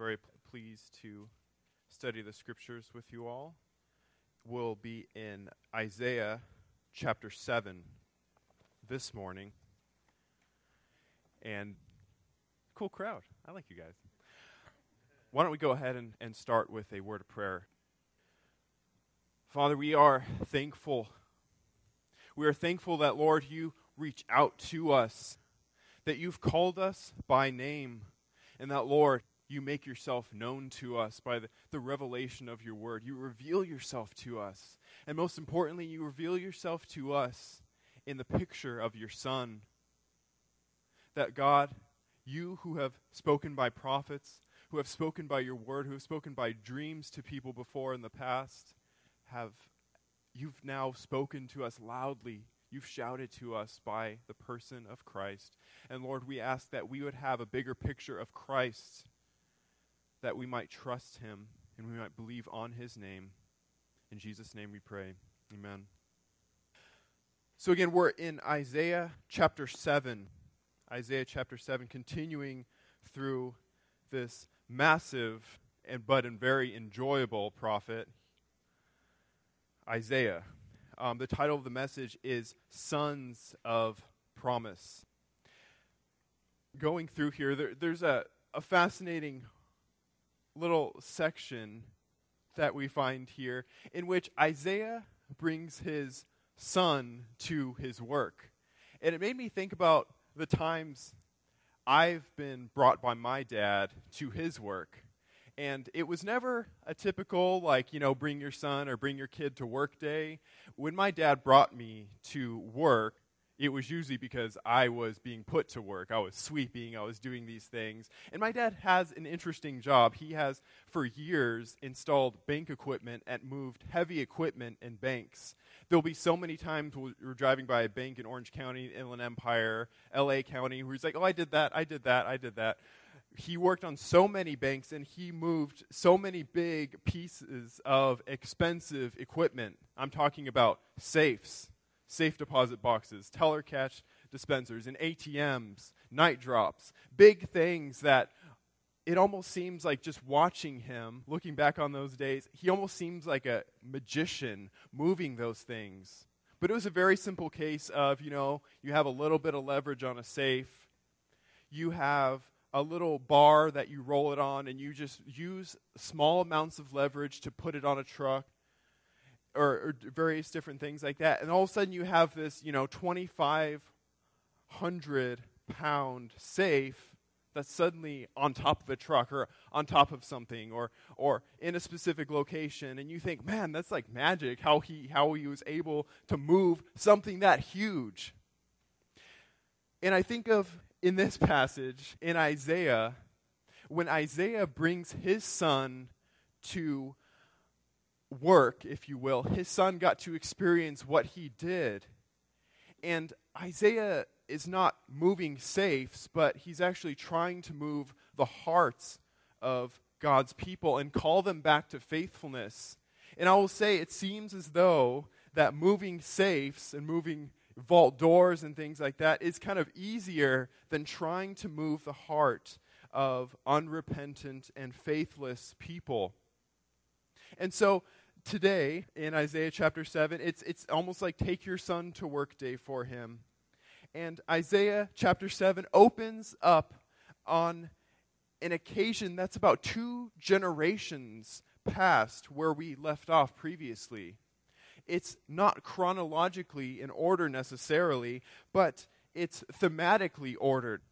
very pleased to study the scriptures with you all. We'll be in Isaiah chapter 7 this morning. And cool crowd. I like you guys. Why don't we go ahead and, and start with a word of prayer? Father, we are thankful. We are thankful that, Lord, you reach out to us, that you've called us by name, and that, Lord, you make yourself known to us by the, the revelation of your word. You reveal yourself to us. And most importantly, you reveal yourself to us in the picture of your Son. That God, you who have spoken by prophets, who have spoken by your word, who have spoken by dreams to people before in the past, have you've now spoken to us loudly. You've shouted to us by the person of Christ. And Lord, we ask that we would have a bigger picture of Christ that we might trust him and we might believe on his name. In Jesus' name we pray. Amen. So, again, we're in Isaiah chapter 7. Isaiah chapter 7, continuing through this massive and but and very enjoyable prophet, Isaiah. Um, the title of the message is Sons of Promise. Going through here, there, there's a, a fascinating little section that we find here in which Isaiah brings his son to his work. And it made me think about the times I've been brought by my dad to his work. And it was never a typical, like, you know, bring your son or bring your kid to work day. When my dad brought me to work, it was usually because I was being put to work. I was sweeping, I was doing these things. And my dad has an interesting job. He has, for years, installed bank equipment and moved heavy equipment in banks. There'll be so many times we're driving by a bank in Orange County, Inland Empire, LA County, where he's like, oh, I did that, I did that, I did that. He worked on so many banks and he moved so many big pieces of expensive equipment. I'm talking about safes safe deposit boxes, teller cash dispensers, and ATMs, night drops, big things that it almost seems like just watching him, looking back on those days, he almost seems like a magician moving those things. But it was a very simple case of, you know, you have a little bit of leverage on a safe, you have a little bar that you roll it on, and you just use small amounts of leverage to put it on a truck or, or various different things like that. And all of a sudden you have this, you know, 2,500 pound safe that's suddenly on top of a truck or on top of something or or in a specific location and you think man that's like magic how he how he was able to move something that huge and i think of in this passage in isaiah when isaiah brings his son to work, if you will, his son got to experience what he did. And Isaiah is not moving safes, but he's actually trying to move the hearts of God's people and call them back to faithfulness. And I will say, it seems as though that moving safes and moving vault doors and things like that is kind of easier than trying to move the heart of unrepentant and faithless people. And so today in Isaiah chapter 7, it's, it's almost like take your son to work day for him. And Isaiah chapter 7 opens up on an occasion that's about two generations past where we left off previously. It's not chronologically in order necessarily, but it's thematically ordered.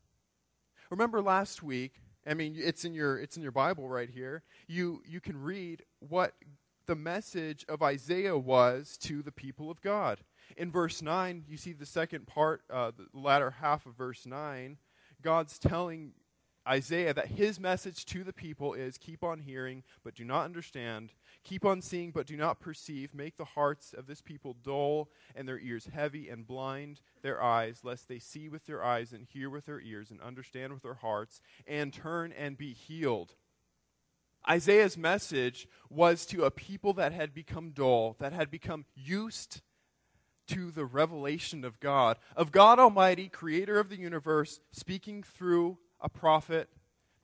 Remember last week, I mean it's in your it's in your Bible right here. You you can read what the message of Isaiah was to the people of God. In verse 9, you see the second part, uh, the latter half of verse 9. God's telling Isaiah that his message to the people is keep on hearing, but do not understand. Keep on seeing, but do not perceive. Make the hearts of this people dull and their ears heavy, and blind their eyes, lest they see with their eyes and hear with their ears and understand with their hearts and turn and be healed. Isaiah's message was to a people that had become dull, that had become used to the revelation of God, of God Almighty, creator of the universe, speaking through a prophet,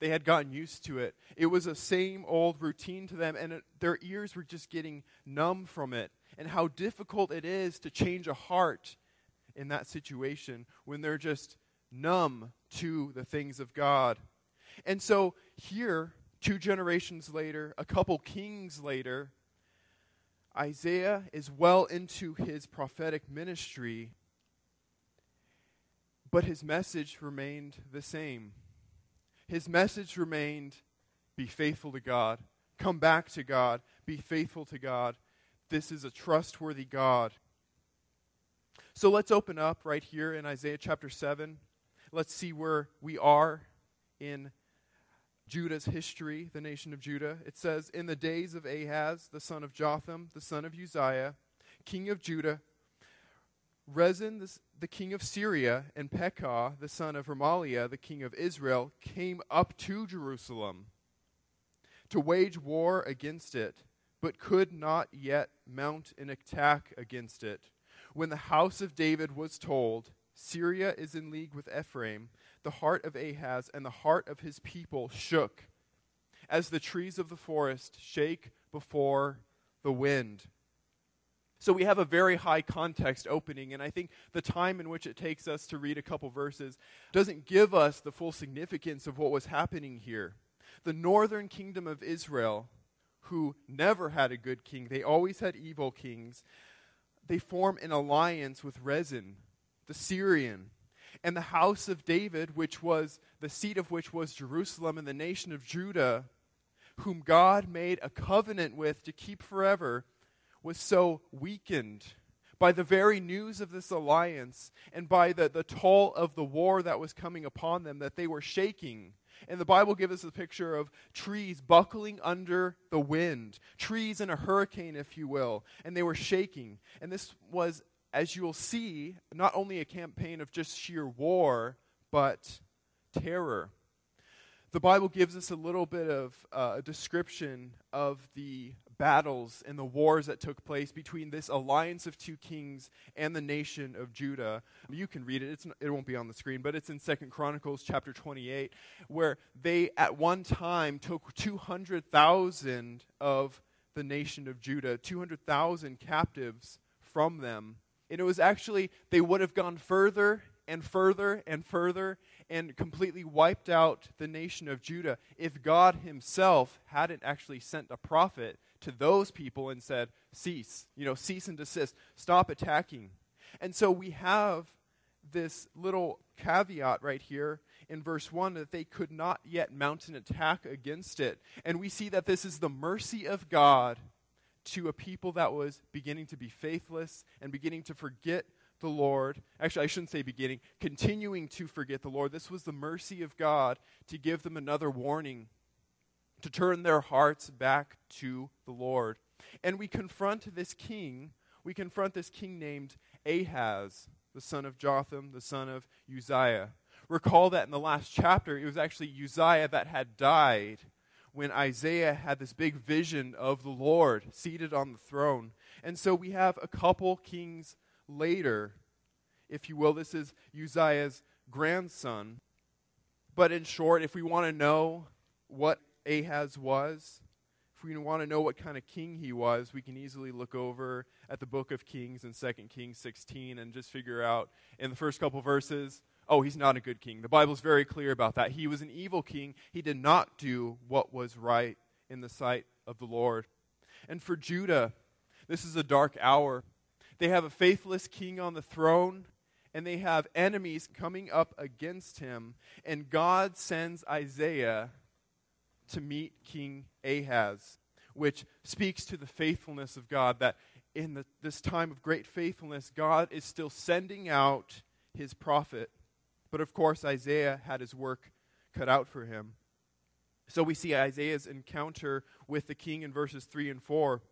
They had gotten used to it. It was a same old routine to them, and it, their ears were just getting numb from it. And how difficult it is to change a heart in that situation when they're just numb to the things of God. And so, here, two generations later, a couple kings later, Isaiah is well into his prophetic ministry, but his message remained the same. His message remained be faithful to God, come back to God, be faithful to God. This is a trustworthy God. So let's open up right here in Isaiah chapter 7. Let's see where we are in Judah's history, the nation of Judah. It says, In the days of Ahaz, the son of Jotham, the son of Uzziah, king of Judah, Rezin, the, king of Syria, and Pekah, the son of Remaliah, the king of Israel, came up to Jerusalem to wage war against it, but could not yet mount an attack against it. When the house of David was told, Syria is in league with Ephraim, the heart of Ahaz and the heart of his people shook, as the trees of the forest shake before the wind. So we have a very high context opening, and I think the time in which it takes us to read a couple verses doesn't give us the full significance of what was happening here. The northern kingdom of Israel, who never had a good king, they always had evil kings, they form an alliance with Rezin, the Syrian. And the house of David, which was the seat of which was Jerusalem and the nation of Judah, whom God made a covenant with to keep forever, was so weakened by the very news of this alliance and by the, the toll of the war that was coming upon them that they were shaking. And the Bible gives us a picture of trees buckling under the wind, trees in a hurricane, if you will, and they were shaking. And this was, as you'll see, not only a campaign of just sheer war, but terror. The Bible gives us a little bit of uh, a description of the battles and the wars that took place between this alliance of two kings and the nation of Judah. You can read it. It's, it won't be on the screen, but it's in Second Chronicles chapter 28, where they at one time took 200,000 of the nation of Judah, 200,000 captives from them. And it was actually, they would have gone further and further and further and completely wiped out the nation of Judah if God himself hadn't actually sent a prophet to those people and said, cease, you know, cease and desist, stop attacking. And so we have this little caveat right here in verse 1 that they could not yet mount an attack against it. And we see that this is the mercy of God to a people that was beginning to be faithless and beginning to forget the Lord. Actually, I shouldn't say beginning, continuing to forget the Lord. This was the mercy of God to give them another warning to turn their hearts back to the Lord. And we confront this king, we confront this king named Ahaz, the son of Jotham, the son of Uzziah. Recall that in the last chapter, it was actually Uzziah that had died when Isaiah had this big vision of the Lord seated on the throne. And so we have a couple kings later, if you will. This is Uzziah's grandson. But in short, if we want to know what Ahaz was, if we want to know what kind of king he was, we can easily look over at the book of Kings and 2 Kings 16 and just figure out in the first couple verses, oh, he's not a good king. The Bible's very clear about that. He was an evil king. He did not do what was right in the sight of the Lord. And for Judah, this is a dark hour. They have a faithless king on the throne, and they have enemies coming up against him. And God sends Isaiah to meet King Ahaz, which speaks to the faithfulness of God, that in the, this time of great faithfulness, God is still sending out his prophet. But of course, Isaiah had his work cut out for him. So we see Isaiah's encounter with the king in verses 3 and 4.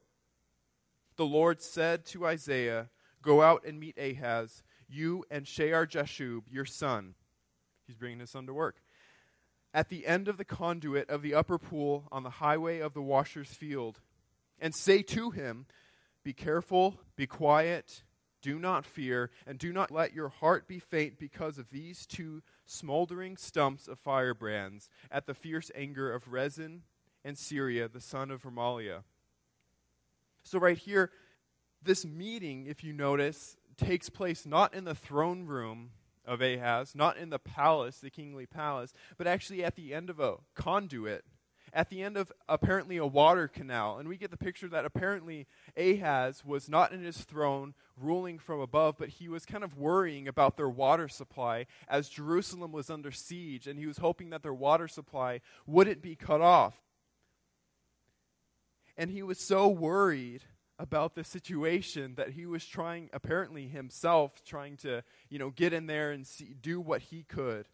The Lord said to Isaiah, Go out and meet Ahaz, you and Shear Jashub, your son. He's bringing his son to work at the end of the conduit of the upper pool on the highway of the washer's field, and say to him, Be careful, be quiet, do not fear, and do not let your heart be faint because of these two smoldering stumps of firebrands at the fierce anger of Rezin and Syria, the son of Remaliah. So, right here, this meeting, if you notice, takes place not in the throne room of Ahaz, not in the palace, the kingly palace, but actually at the end of a conduit, at the end of apparently a water canal. And we get the picture that apparently Ahaz was not in his throne ruling from above, but he was kind of worrying about their water supply as Jerusalem was under siege, and he was hoping that their water supply wouldn't be cut off. And he was so worried about the situation that he was trying apparently himself trying to you know get in there and see, do what he could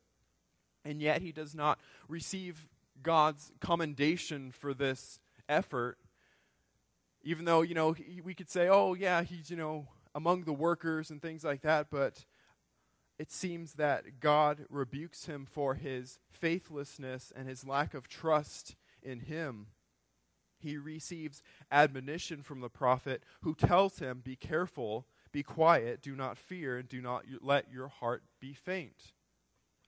and yet he does not receive god's commendation for this effort even though you know he, we could say oh yeah he's you know among the workers and things like that but it seems that god rebukes him for his faithlessness and his lack of trust in him he receives admonition from the prophet who tells him, Be careful, be quiet, do not fear, and do not let your heart be faint.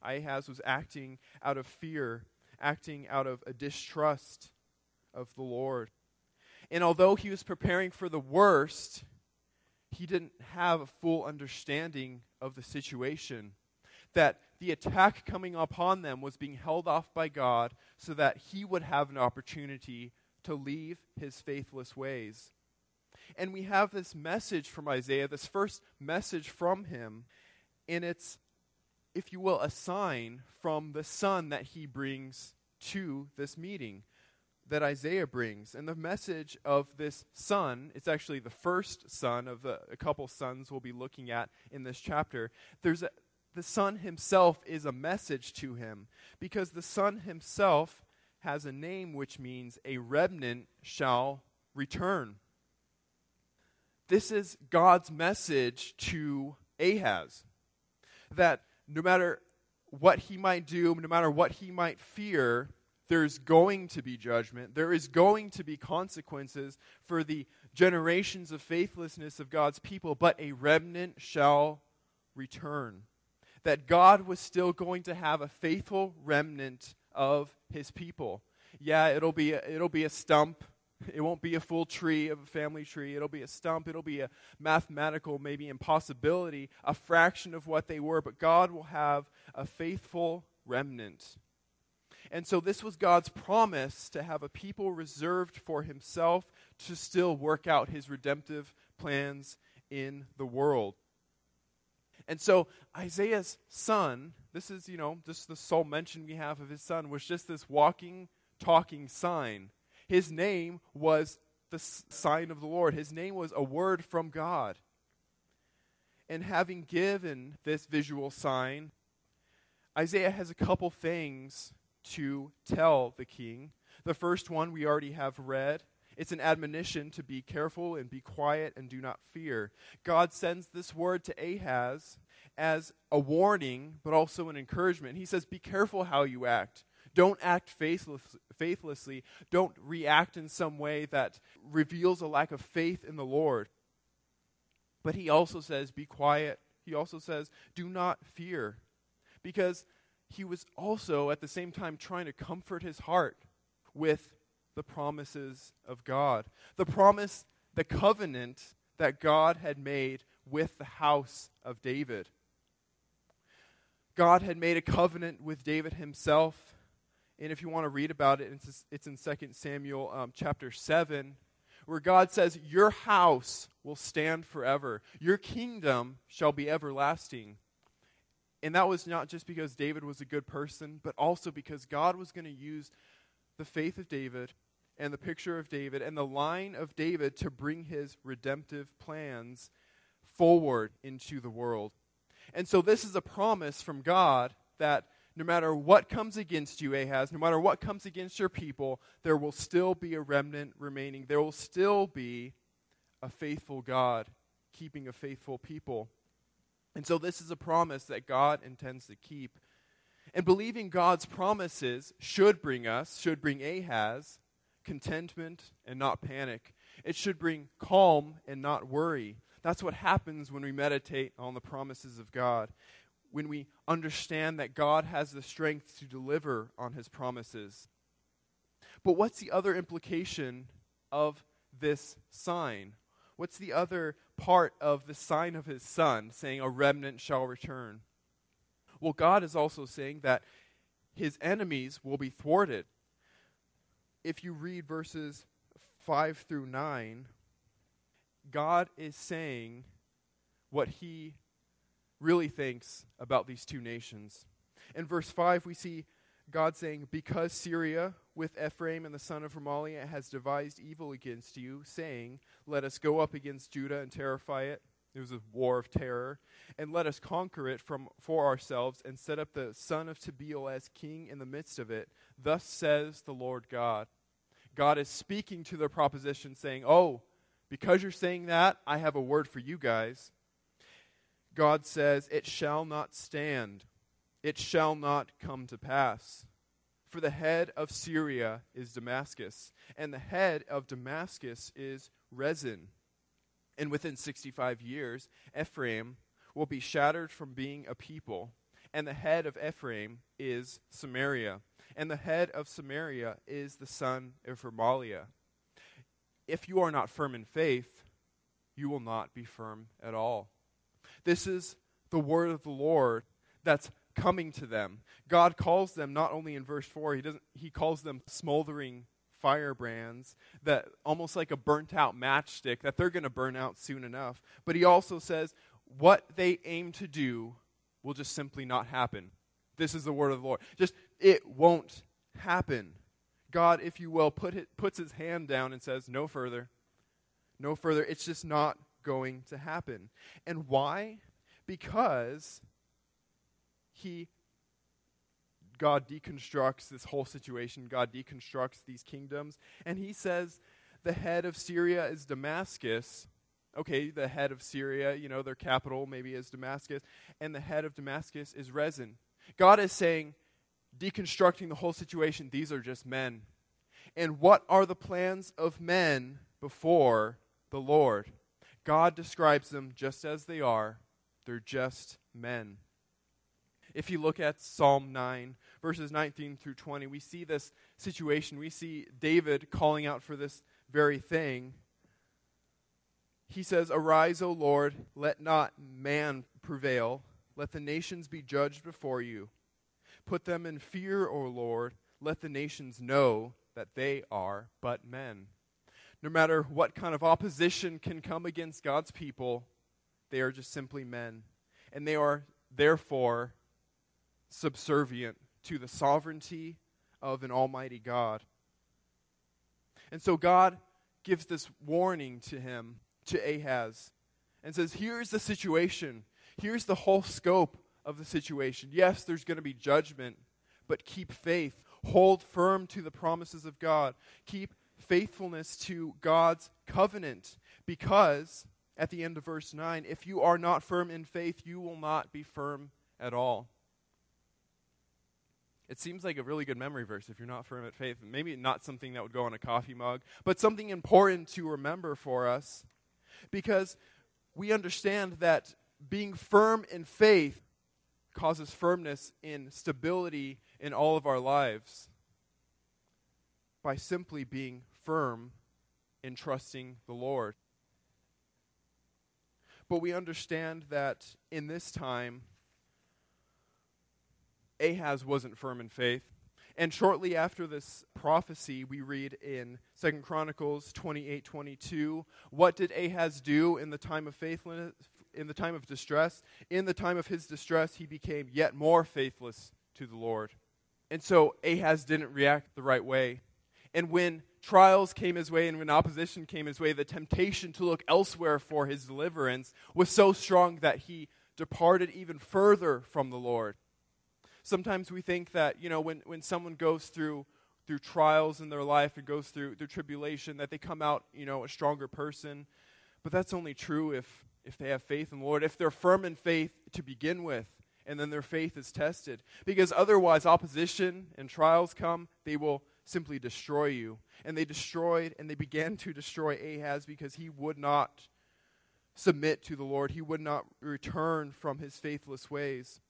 Ahaz was acting out of fear, acting out of a distrust of the Lord. And although he was preparing for the worst, he didn't have a full understanding of the situation. That the attack coming upon them was being held off by God so that he would have an opportunity to leave his faithless ways. And we have this message from Isaiah, this first message from him, and it's, if you will, a sign from the son that he brings to this meeting that Isaiah brings. And the message of this son, it's actually the first son of the, a couple sons we'll be looking at in this chapter. There's a, the son himself is a message to him because the son himself has a name which means a remnant shall return. This is God's message to Ahaz that no matter what he might do, no matter what he might fear, there's going to be judgment. There is going to be consequences for the generations of faithlessness of God's people, but a remnant shall return. That God was still going to have a faithful remnant of his people. Yeah, it'll be a, it'll be a stump. It won't be a full tree of a family tree. It'll be a stump. It'll be a mathematical, maybe impossibility, a fraction of what they were, but God will have a faithful remnant. And so, this was God's promise to have a people reserved for Himself to still work out His redemptive plans in the world. And so, Isaiah's son this is, you know, just the sole mention we have of his son was just this walking, talking sign. His name was the sign of the Lord. His name was a word from God. And having given this visual sign, Isaiah has a couple things to tell the king. The first one we already have read. It's an admonition to be careful and be quiet and do not fear. God sends this word to Ahaz as a warning, but also an encouragement. He says, Be careful how you act. Don't act faithless, faithlessly. Don't react in some way that reveals a lack of faith in the Lord. But he also says, Be quiet. He also says, Do not fear. Because he was also at the same time trying to comfort his heart with the promises of God. The promise, the covenant that God had made with the house of David. God had made a covenant with David himself. And if you want to read about it, it's, in 2 Samuel um, chapter 7, where God says, Your house will stand forever, your kingdom shall be everlasting. And that was not just because David was a good person, but also because God was going to use the faith of David and the picture of David and the line of David to bring his redemptive plans forward into the world. And so this is a promise from God that no matter what comes against you, Ahaz, no matter what comes against your people, there will still be a remnant remaining. There will still be a faithful God keeping a faithful people. And so this is a promise that God intends to keep. And believing God's promises should bring us, should bring Ahaz, contentment and not panic. It should bring calm and not worry. That's what happens when we meditate on the promises of God. When we understand that God has the strength to deliver on his promises. But what's the other implication of this sign? What's the other part of the sign of his son, saying, A remnant shall return? Well, God is also saying that his enemies will be thwarted. If you read verses 5 through 9, God is saying what he really thinks about these two nations. In verse 5, we see God saying, Because Syria with Ephraim and the son of Remaliah has devised evil against you, saying, Let us go up against Judah and terrify it. It was a war of terror. And let us conquer it from, for ourselves and set up the son of Tabeel as king in the midst of it. Thus says the Lord God. God is speaking to their proposition, saying, Oh, because you're saying that, I have a word for you guys. God says, It shall not stand, it shall not come to pass. For the head of Syria is Damascus, and the head of Damascus is Rezin. And within 65 years, Ephraim will be shattered from being a people, and the head of Ephraim is Samaria, and the head of Samaria is the son of Remaliah. If you are not firm in faith, you will not be firm at all. This is the word of the Lord that's coming to them. God calls them not only in verse 4, he doesn't he calls them smoldering firebrands that almost like a burnt out matchstick that they're going to burn out soon enough. But he also says what they aim to do will just simply not happen. This is the word of the Lord. Just it won't happen. God, if you will, put it, puts his hand down and says, No further. No further. It's just not going to happen. And why? Because he God deconstructs this whole situation. God deconstructs these kingdoms. And he says the head of Syria is Damascus. Okay, the head of Syria, you know, their capital maybe is Damascus. And the head of Damascus is Rezin. God is saying, deconstructing the whole situation, these are just men. And what are the plans of men before the Lord? God describes them just as they are. They're just men. If you look at Psalm 9, verses 19 through 20, we see this situation. We see David calling out for this very thing. He says, Arise, O Lord, let not man prevail. Let the nations be judged before you. Put them in fear, O Lord. Let the nations know that they are but men. No matter what kind of opposition can come against God's people, they are just simply men. And they are therefore subservient to the sovereignty of an almighty God. And so God gives this warning to him, to Ahaz, and says, Here's the situation. Here's the whole scope of the situation. Yes, there's going to be judgment, but keep faith. Hold firm to the promises of God. Keep faithfulness to God's covenant, because at the end of verse 9, if you are not firm in faith, you will not be firm at all. It seems like a really good memory verse if you're not firm at faith. Maybe not something that would go on a coffee mug, but something important to remember for us because we understand that being firm in faith causes firmness in stability in all of our lives by simply being firm in trusting the Lord. But we understand that in this time, Ahaz wasn't firm in faith. And shortly after this prophecy, we read in Second Chronicles 28 22, what did Ahaz do in the time of faithfulness, in the time of distress? In the time of his distress, he became yet more faithless to the Lord. And so Ahaz didn't react the right way. And when trials came his way and when opposition came his way, the temptation to look elsewhere for his deliverance was so strong that he departed even further from the Lord. Sometimes we think that, you know, when, when someone goes through through trials in their life and goes through their tribulation, that they come out, you know, a stronger person. But that's only true if if they have faith in the Lord, if they're firm in faith to begin with, and then their faith is tested. Because otherwise, opposition and trials come, they will simply destroy you. And they destroyed and they began to destroy Ahaz because he would not submit to the Lord, he would not return from his faithless ways.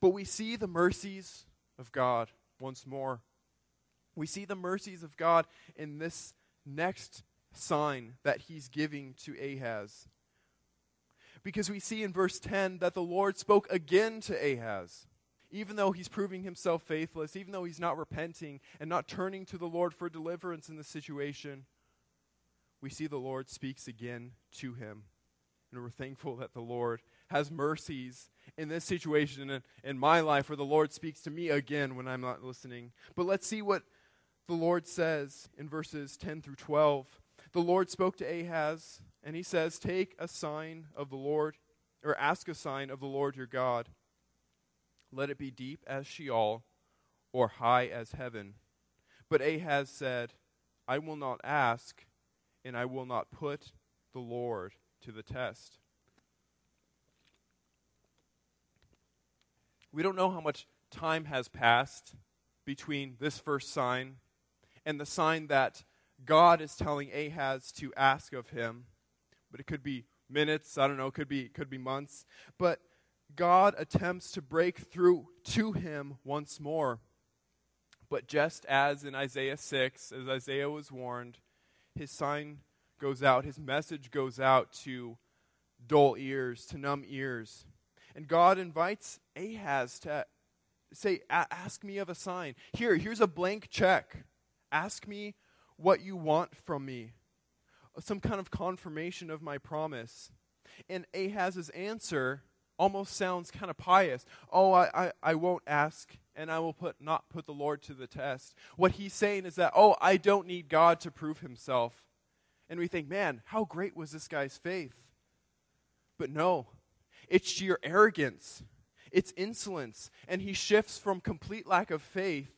But we see the mercies of God once more. We see the mercies of God in this next sign that he's giving to Ahaz. Because we see in verse 10 that the Lord spoke again to Ahaz. Even though he's proving himself faithless, even though he's not repenting and not turning to the Lord for deliverance in the situation, we see the Lord speaks again to him. And we're thankful that the Lord has mercies in this situation in, in my life where the Lord speaks to me again when I'm not listening. But let's see what the Lord says in verses 10 through 12. The Lord spoke to Ahaz, and he says, Take a sign of the Lord, or ask a sign of the Lord your God. Let it be deep as Sheol, or high as heaven. But Ahaz said, I will not ask, and I will not put the Lord to the test. We don't know how much time has passed between this first sign and the sign that God is telling Ahaz to ask of him. But it could be minutes, I don't know, it could be could be months. But God attempts to break through to him once more. But just as in Isaiah 6, as Isaiah was warned, his sign goes out, his message goes out to dull ears, to numb ears. And God invites Ahaz to say, Ask me of a sign. Here, here's a blank check. Ask me what you want from me, some kind of confirmation of my promise. And Ahaz's answer almost sounds kind of pious. Oh, I, I, I won't ask, and I will put, not put the Lord to the test. What he's saying is that, oh, I don't need God to prove himself. And we think, man, how great was this guy's faith? But no, it's sheer arrogance, it's insolence. And he shifts from complete lack of faith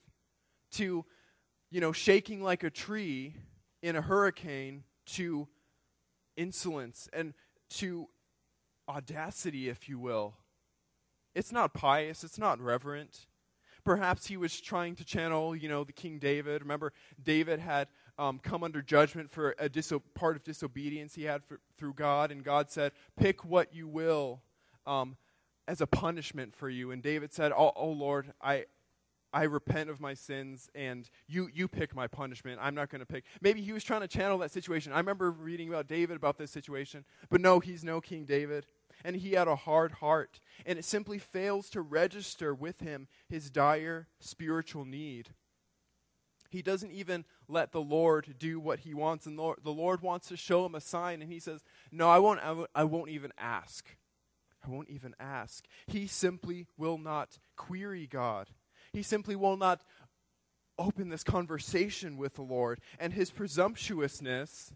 to, you know, shaking like a tree in a hurricane to insolence and to audacity, if you will. It's not pious, it's not reverent. Perhaps he was trying to channel, you know, the King David. Remember, David had um, come under judgment for a diso- part of disobedience he had for, through God, and God said, Pick what you will um, as a punishment for you. And David said, oh, oh, Lord, I, I repent of my sins, and you, you pick my punishment. I'm not going to pick. Maybe he was trying to channel that situation. I remember reading about David about this situation, but no, he's no King David. And he had a hard heart, and it simply fails to register with him his dire spiritual need. He doesn't even let the Lord do what he wants, and the Lord wants to show him a sign, and he says, No, I won't, I won't, even ask. I won't even ask. He simply will not query God. He simply will not open this conversation with the Lord. And his presumptuousness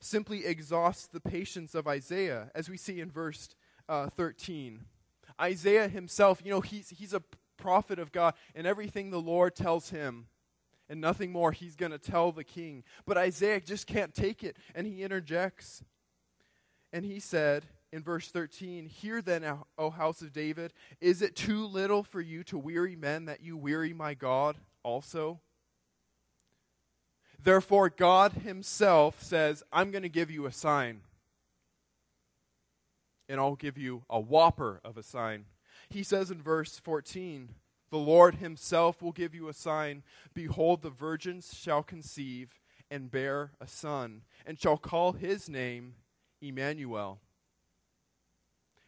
simply exhausts the patience of Isaiah, as we see in verse uh, 13. Isaiah himself, you know, he's, he's a prophet of God, and everything the Lord tells him, and nothing more, he's going to tell the king. But Isaiah just can't take it, and he interjects. And he said, in verse 13, Hear then, O house of David, is it too little for you to weary men that you weary my God also? Therefore, God Himself says, I'm going to give you a sign. And I'll give you a whopper of a sign. He says in verse 14, The Lord Himself will give you a sign. Behold, the virgins shall conceive and bear a son, and shall call his name Emmanuel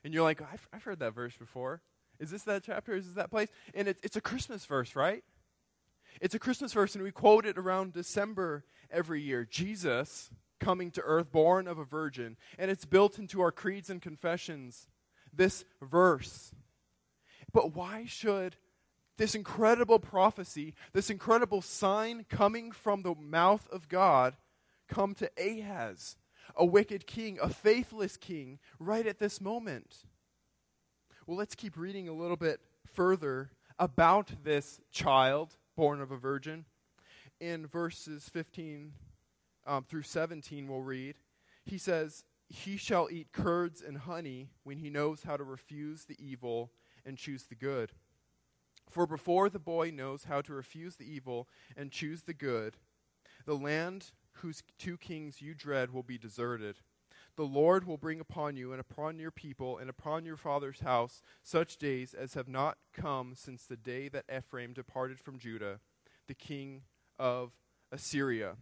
and you're like, I've, I've heard that verse before. Is this that chapter? Is this that place? And it, it's a Christmas verse, right? It's a Christmas verse, and we quote it around December every year. Jesus coming to earth, born of a virgin. And it's built into our creeds and confessions, this verse. But why should this incredible prophecy, this incredible sign coming from the mouth of God, come to Ahaz? a wicked king, a faithless king, right at this moment. Well, let's keep reading a little bit further about this child born of a virgin. In verses 15 um, through 17, we'll read. He says, He shall eat curds and honey when he knows how to refuse the evil and choose the good. For before the boy knows how to refuse the evil and choose the good, the land whose two kings you dread will be deserted. The Lord will bring upon you and upon your people and upon your father's house such days as have not come since the day that Ephraim departed from Judah, the king of Assyria.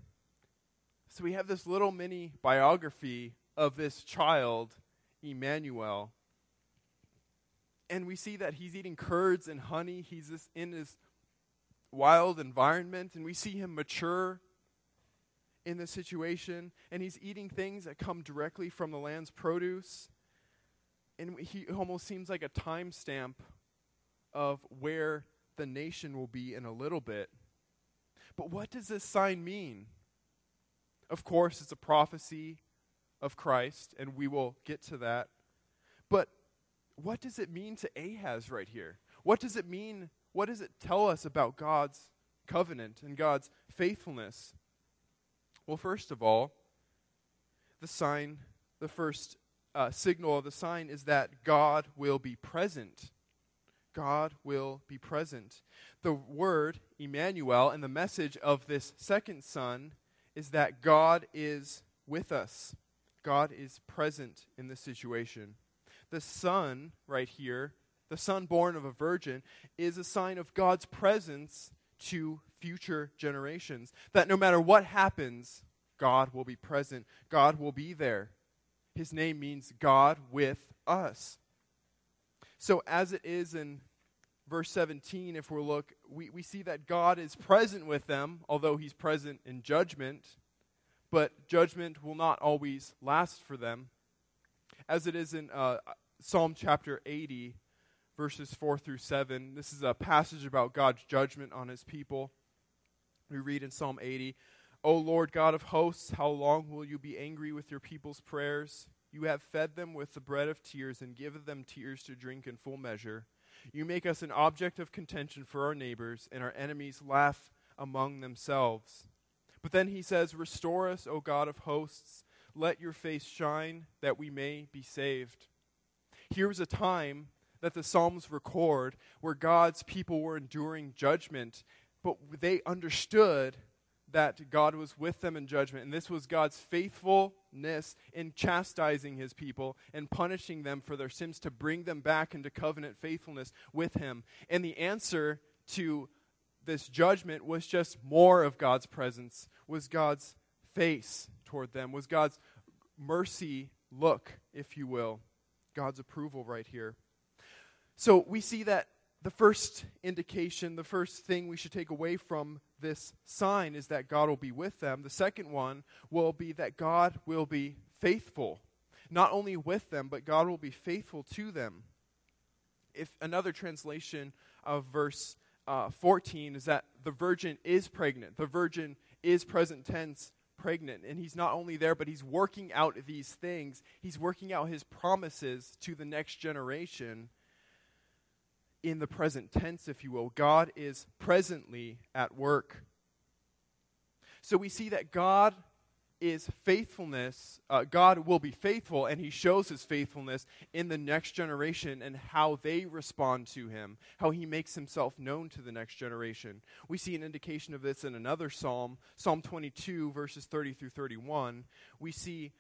So we have this little mini biography of this child, Emmanuel. And we see that he's eating curds and honey. He's this, in this wild environment, and we see him mature in this situation, and he's eating things that come directly from the land's produce. And he almost seems like a timestamp of where the nation will be in a little bit. But what does this sign mean? Of course, it's a prophecy of Christ, and we will get to that. But what does it mean to Ahaz right here? What does it mean? What does it tell us about God's covenant and God's faithfulness? Well, first of all, the sign, the first uh, signal of the sign is that God will be present. God will be present. The word, Emmanuel, and the message of this second son is that God is with us. God is present in the situation. The son, right here, the son born of a virgin, is a sign of God's presence to future generations. That no matter what happens, God will be present, God will be there. His name means God with us. So, as it is in verse 17, if we look, we, we see that God is present with them, although he's present in judgment, but judgment will not always last for them. As it is in uh, Psalm chapter 80, verses 4 through 7, this is a passage about God's judgment on his people. We read in Psalm 80 O Lord God of hosts, how long will you be angry with your people's prayers? You have fed them with the bread of tears and given them tears to drink in full measure. You make us an object of contention for our neighbors, and our enemies laugh among themselves. But then he says, Restore us, O God of hosts. Let your face shine, that we may be saved. Here was a time that the Psalms record where God's people were enduring judgment, but they understood that God was with them in judgment. And this was God's faithfulness in chastising his people and punishing them for their sins to bring them back into covenant faithfulness with him. And the answer to this judgment was just more of God's presence, was God's face toward them, was God's mercy look, if you will, God's approval right here. So we see that the first indication, the first thing we should take away from this sign is that God will be with them. The second one will be that God will be faithful. Not only with them, but God will be faithful to them. If another translation of verse uh, 14 is that the virgin is pregnant. The virgin is present tense pregnant. And he's not only there, but he's working out these things. He's working out his promises to the next generation in the present tense, if you will. God is presently at work. So we see that God is faithfulness. Uh, God will be faithful, and He shows His faithfulness in the next generation and how they respond to Him, how He makes Himself known to the next generation. We see an indication of this in another psalm, Psalm 22, verses 30 through 31. We see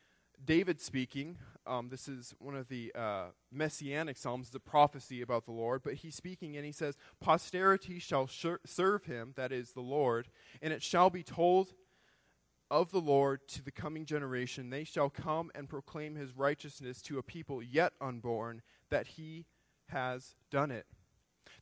David speaking. Um, this is one of the uh, messianic psalms, the prophecy about the Lord. But he's speaking and he says, Posterity shall serve him, that is the Lord, and it shall be told of the Lord to the coming generation. They shall come and proclaim his righteousness to a people yet unborn, that he has done it.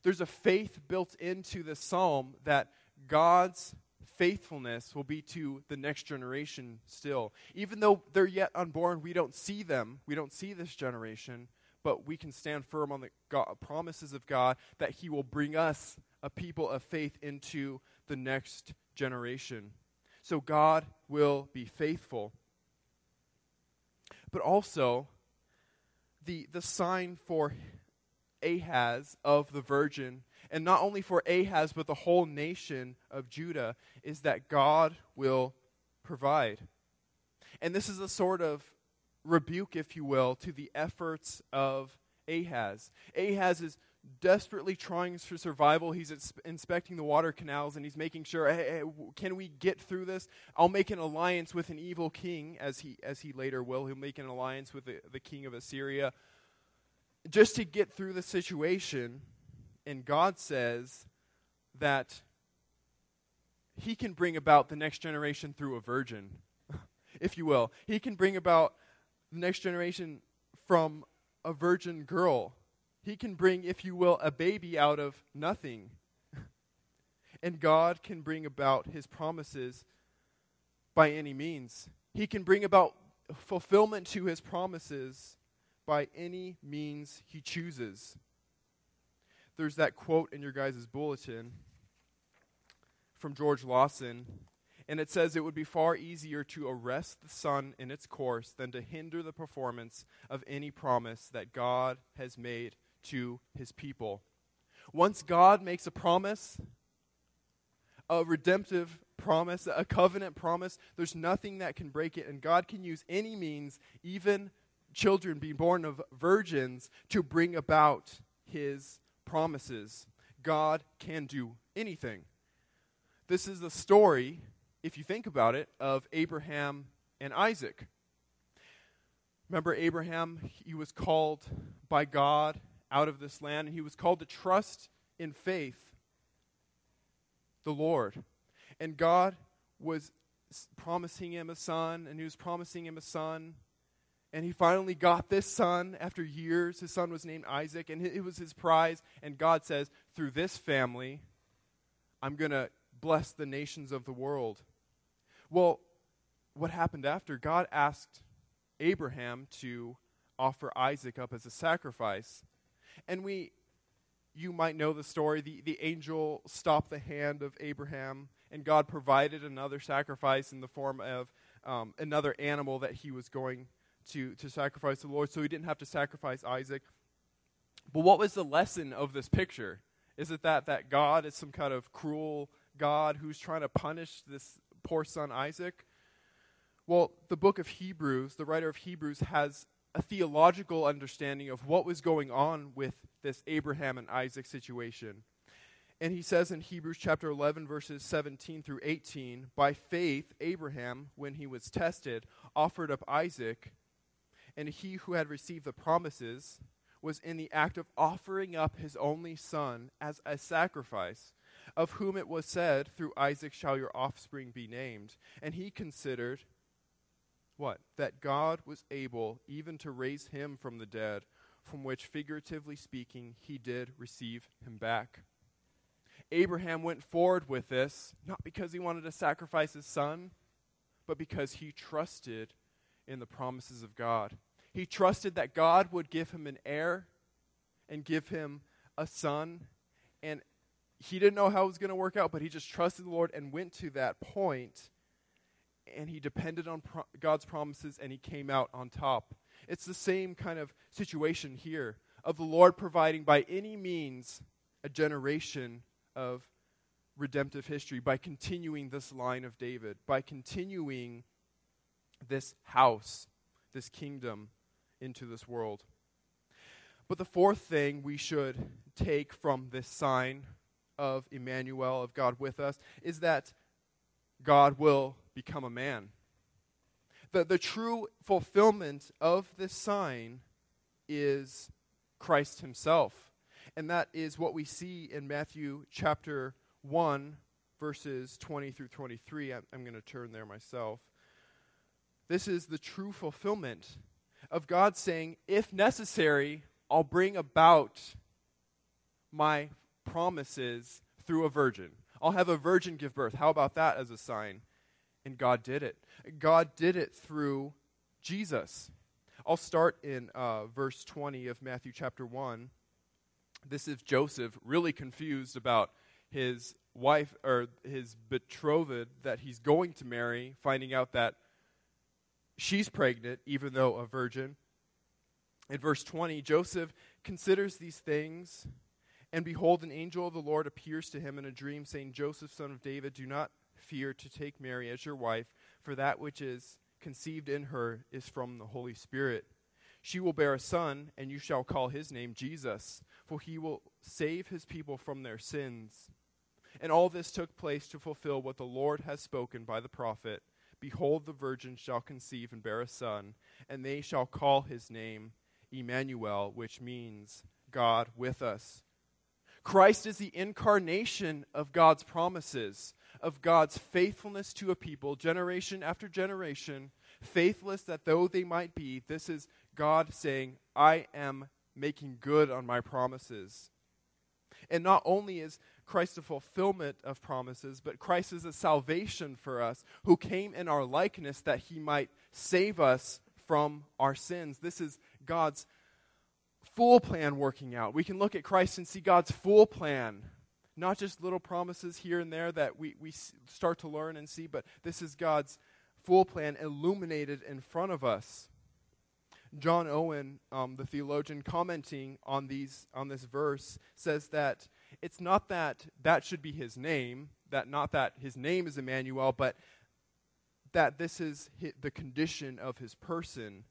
There's a faith built into the psalm that God's faithfulness will be to the next generation still. Even though they're yet unborn, we don't see them, we don't see this generation, but we can stand firm on the God, promises of God that He will bring us, a people of faith, into the next generation. So God will be faithful. But also, the, the sign for Ahaz of the virgin and not only for Ahaz, but the whole nation of Judah, is that God will provide. And this is a sort of rebuke, if you will, to the efforts of Ahaz. Ahaz is desperately trying for survival. He's ins- inspecting the water canals and he's making sure, hey, hey, can we get through this? I'll make an alliance with an evil king, as he, as he later will. He'll make an alliance with the, the king of Assyria just to get through the situation. And God says that he can bring about the next generation through a virgin, if you will. He can bring about the next generation from a virgin girl. He can bring, if you will, a baby out of nothing. and God can bring about his promises by any means. He can bring about fulfillment to his promises by any means he chooses. There's that quote in your guys' bulletin from George Lawson and it says it would be far easier to arrest the sun in its course than to hinder the performance of any promise that God has made to his people. Once God makes a promise, a redemptive promise, a covenant promise, there's nothing that can break it, and God can use any means, even children being born of virgins, to bring about his promises. God can do anything. This is the story if you think about it, of Abraham and Isaac. Remember, Abraham, he was called by God out of this land, and he was called to trust in faith the Lord. And God was promising him a son, and he was promising him a son. And he finally got this son after years. His son was named Isaac, and it was his prize. And God says, Through this family, I'm going to bless the nations of the world. Well, what happened after? God asked Abraham to offer Isaac up as a sacrifice. And we, you might know the story. The, the angel stopped the hand of Abraham, and God provided another sacrifice in the form of um, another animal that he was going to, to sacrifice the Lord, so he didn't have to sacrifice Isaac. But what was the lesson of this picture? Is it that, that God is some kind of cruel God who's trying to punish this poor son Isaac? Well, the book of Hebrews, the writer of Hebrews, has a theological understanding of what was going on with this Abraham and Isaac situation. And he says in Hebrews chapter 11, verses 17 through 18, by faith, Abraham, when he was tested, offered up Isaac, and he who had received the promises was in the act of offering up his only son as a sacrifice of whom it was said, Through Isaac shall your offspring be named. And he considered what? That God was able even to raise him from the dead, from which, figuratively speaking, he did receive him back. Abraham went forward with this, not because he wanted to sacrifice his son, but because he trusted in the promises of God. He trusted that God would give him an heir and give him a son. And he didn't know how it was going to work out, but he just trusted the Lord and went to that point, and he depended on pro- God's promises, and he came out on top. It's the same kind of situation here of the Lord providing by any means a generation of redemptive history by continuing this line of David, by continuing this house, this kingdom into this world. But the fourth thing we should take from this sign of Emmanuel, of God with us, is that God will become a man. The, the true fulfillment of this sign is Christ himself. And that is what we see in Matthew chapter 1, verses 20 through 23. I'm, I'm going to turn there myself. This is the true fulfillment of God saying, if necessary, I'll bring about my promises through a virgin. I'll have a virgin give birth. How about that as a sign? And God did it. God did it through Jesus. I'll start in uh, verse 20 of Matthew chapter 1. This is Joseph really confused about his wife or his betrothed that he's going to marry, finding out that she's pregnant, even though a virgin. In verse 20, Joseph considers these things and behold, an angel of the Lord appears to him in a dream, saying, Joseph, son of David, do not fear to take Mary as your wife, for that which is conceived in her is from the Holy Spirit. She will bear a son, and you shall call his name Jesus, for he will save his people from their sins. And all this took place to fulfill what the Lord has spoken by the prophet Behold, the virgin shall conceive and bear a son, and they shall call his name Emmanuel, which means God with us. Christ is the incarnation of God's promises, of God's faithfulness to a people, generation after generation, faithless that though they might be, this is God saying, I am making good on my promises. And not only is Christ a fulfillment of promises, but Christ is a salvation for us who came in our likeness that he might save us from our sins. This is God's full plan working out. We can look at Christ and see God's full plan, not just little promises here and there that we, we start to learn and see, but this is God's full plan illuminated in front of us. John Owen, um, the theologian, commenting on these on this verse, says that it's not that that should be his name, that not that his name is Emmanuel, but that this is the condition of his person,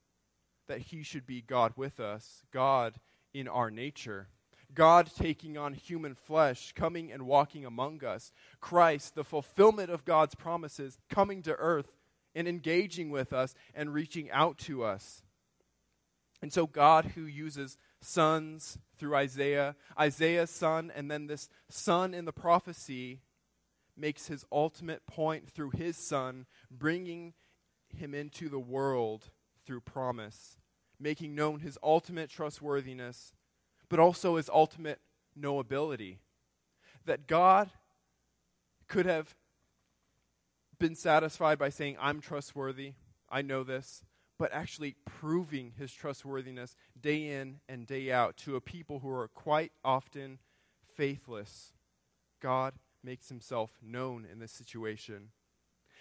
that he should be God with us, God in our nature. God taking on human flesh, coming and walking among us. Christ, the fulfillment of God's promises, coming to earth and engaging with us and reaching out to us. And so, God, who uses sons through Isaiah, Isaiah's son, and then this son in the prophecy makes his ultimate point through his son, bringing him into the world through promise, making known his ultimate trustworthiness, but also his ultimate knowability. That God could have been satisfied by saying, I'm trustworthy, I know this, but actually proving his trustworthiness day in and day out to a people who are quite often faithless. God makes himself known in this situation.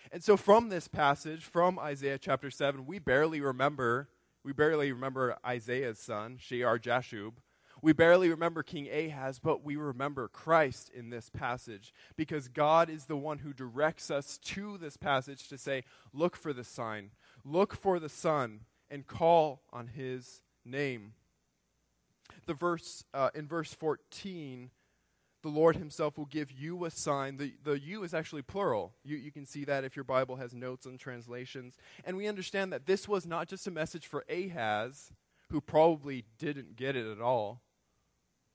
And so from this passage, from Isaiah chapter 7, we barely remember, we barely remember Isaiah's son, Shear Jashub. We barely remember King Ahaz, but we remember Christ in this passage because God is the one who directs us to this passage to say, look for the sign, Look for the Son and call on his name. The verse uh, in verse 14, the Lord himself will give you a sign. The, the you is actually plural. You, you can see that if your Bible has notes and translations. And we understand that this was not just a message for Ahaz, who probably didn't get it at all,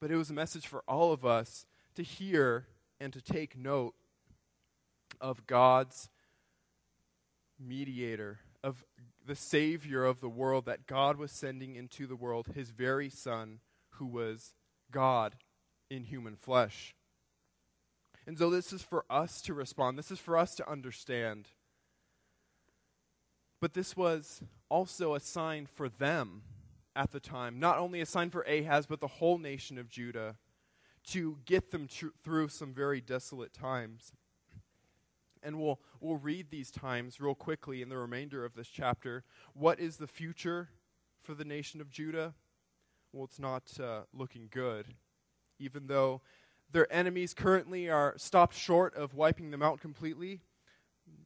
but it was a message for all of us to hear and to take note of God's mediator, of the Savior of the world that God was sending into the world, his very Son, who was God in human flesh. And so this is for us to respond, this is for us to understand. But this was also a sign for them at the time, not only a sign for Ahaz, but the whole nation of Judah, to get them tr- through some very desolate times and we'll, we'll read these times real quickly in the remainder of this chapter. What is the future for the nation of Judah? Well, it's not uh, looking good. Even though their enemies currently are stopped short of wiping them out completely,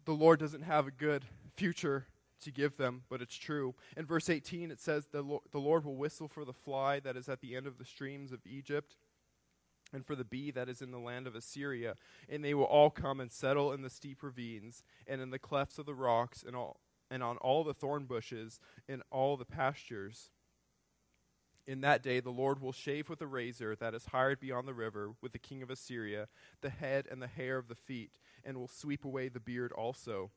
the Lord doesn't have a good future to give them, but it's true. In verse 18, it says, the, the Lord will whistle for the fly that is at the end of the streams of Egypt and for the bee that is in the land of Assyria. And they will all come and settle in the steep ravines, and in the clefts of the rocks, and, all, and on all the thorn bushes, and all the pastures. In that day the Lord will shave with a razor that is hired beyond the river with the king of Assyria the head and the hair of the feet, and will sweep away the beard also.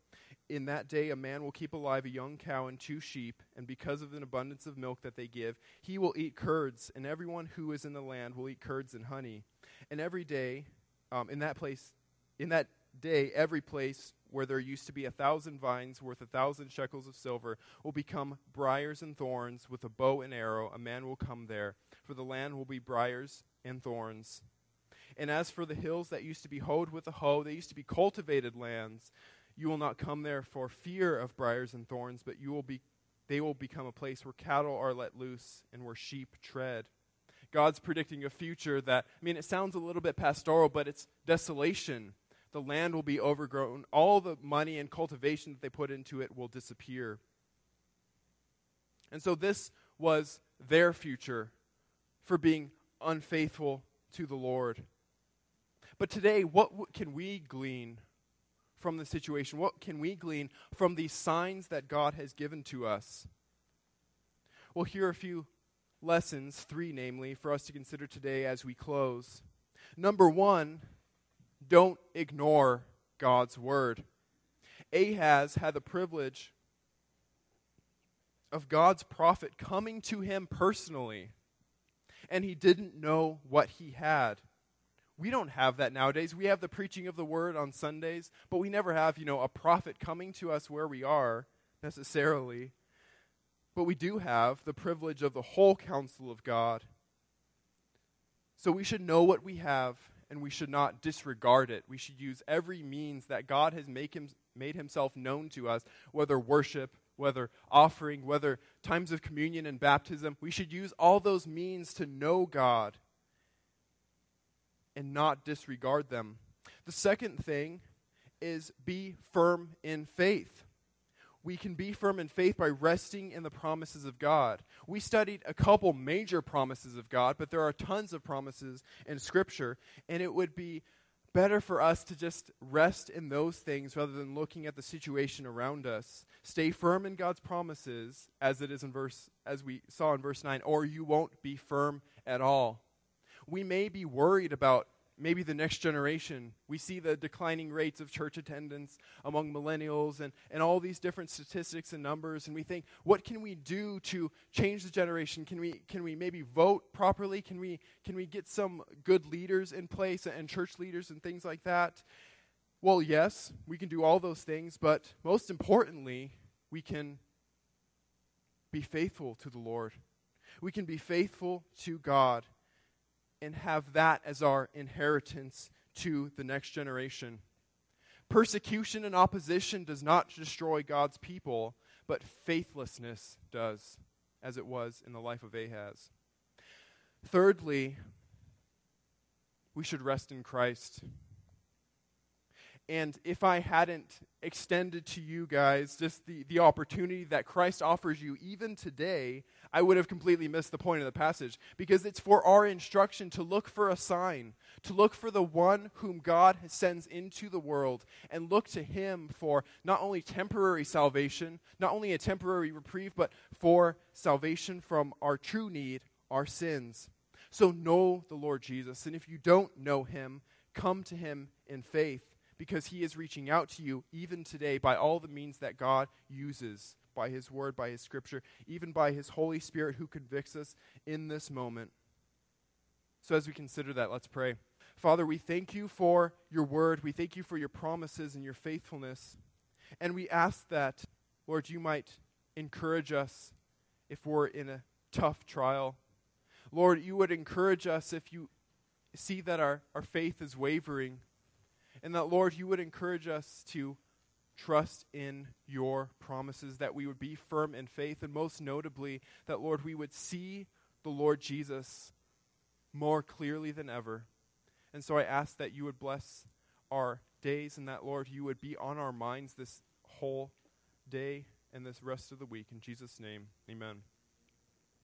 In that day a man will keep alive a young cow and two sheep, and because of an abundance of milk that they give, he will eat curds, and everyone who is in the land will eat curds and honey. And every day, um, in that place, in that day, every place where there used to be a thousand vines worth a thousand shekels of silver will become briars and thorns with a bow and arrow. A man will come there, for the land will be briars and thorns. And as for the hills that used to be hoed with a hoe, they used to be cultivated lands. You will not come there for fear of briars and thorns, but you will be, they will become a place where cattle are let loose and where sheep tread. God's predicting a future that, I mean, it sounds a little bit pastoral, but it's desolation the land will be overgrown. All the money and cultivation that they put into it will disappear. And so, this was their future for being unfaithful to the Lord. But today, what can we glean from the situation? What can we glean from these signs that God has given to us? Well, here are a few lessons, three namely, for us to consider today as we close. Number one, don't ignore God's word. Ahaz had the privilege of God's prophet coming to him personally, and he didn't know what he had. We don't have that nowadays. We have the preaching of the word on Sundays, but we never have, you know, a prophet coming to us where we are necessarily. But we do have the privilege of the whole counsel of God. So we should know what we have and we should not disregard it. We should use every means that God has make him, made himself known to us, whether worship, whether offering, whether times of communion and baptism. We should use all those means to know God and not disregard them. The second thing is be firm in faith we can be firm in faith by resting in the promises of God. We studied a couple major promises of God, but there are tons of promises in Scripture, and it would be better for us to just rest in those things rather than looking at the situation around us. Stay firm in God's promises, as it is in verse as we saw in verse 9, or you won't be firm at all. We may be worried about maybe the next generation. We see the declining rates of church attendance among millennials and, and all these different statistics and numbers, and we think, what can we do to change the generation? Can we, can we maybe vote properly? Can we, can we get some good leaders in place and church leaders and things like that? Well, yes, we can do all those things, but most importantly, we can be faithful to the Lord. We can be faithful to God and have that as our inheritance to the next generation. Persecution and opposition does not destroy God's people, but faithlessness does, as it was in the life of Ahaz. Thirdly, we should rest in Christ. And if I hadn't extended to you guys just the, the opportunity that Christ offers you even today, I would have completely missed the point of the passage because it's for our instruction to look for a sign, to look for the one whom God sends into the world, and look to him for not only temporary salvation, not only a temporary reprieve, but for salvation from our true need, our sins. So know the Lord Jesus. And if you don't know him, come to him in faith because he is reaching out to you even today by all the means that God uses by his word, by his scripture, even by his Holy Spirit who convicts us in this moment. So, as we consider that, let's pray. Father, we thank you for your word. We thank you for your promises and your faithfulness. And we ask that, Lord, you might encourage us if we're in a tough trial. Lord, you would encourage us if you see that our, our faith is wavering. And that, Lord, you would encourage us to trust in your promises, that we would be firm in faith, and most notably, that, Lord, we would see the Lord Jesus more clearly than ever. And so I ask that you would bless our days and that, Lord, you would be on our minds this whole day and this rest of the week. In Jesus' name, amen.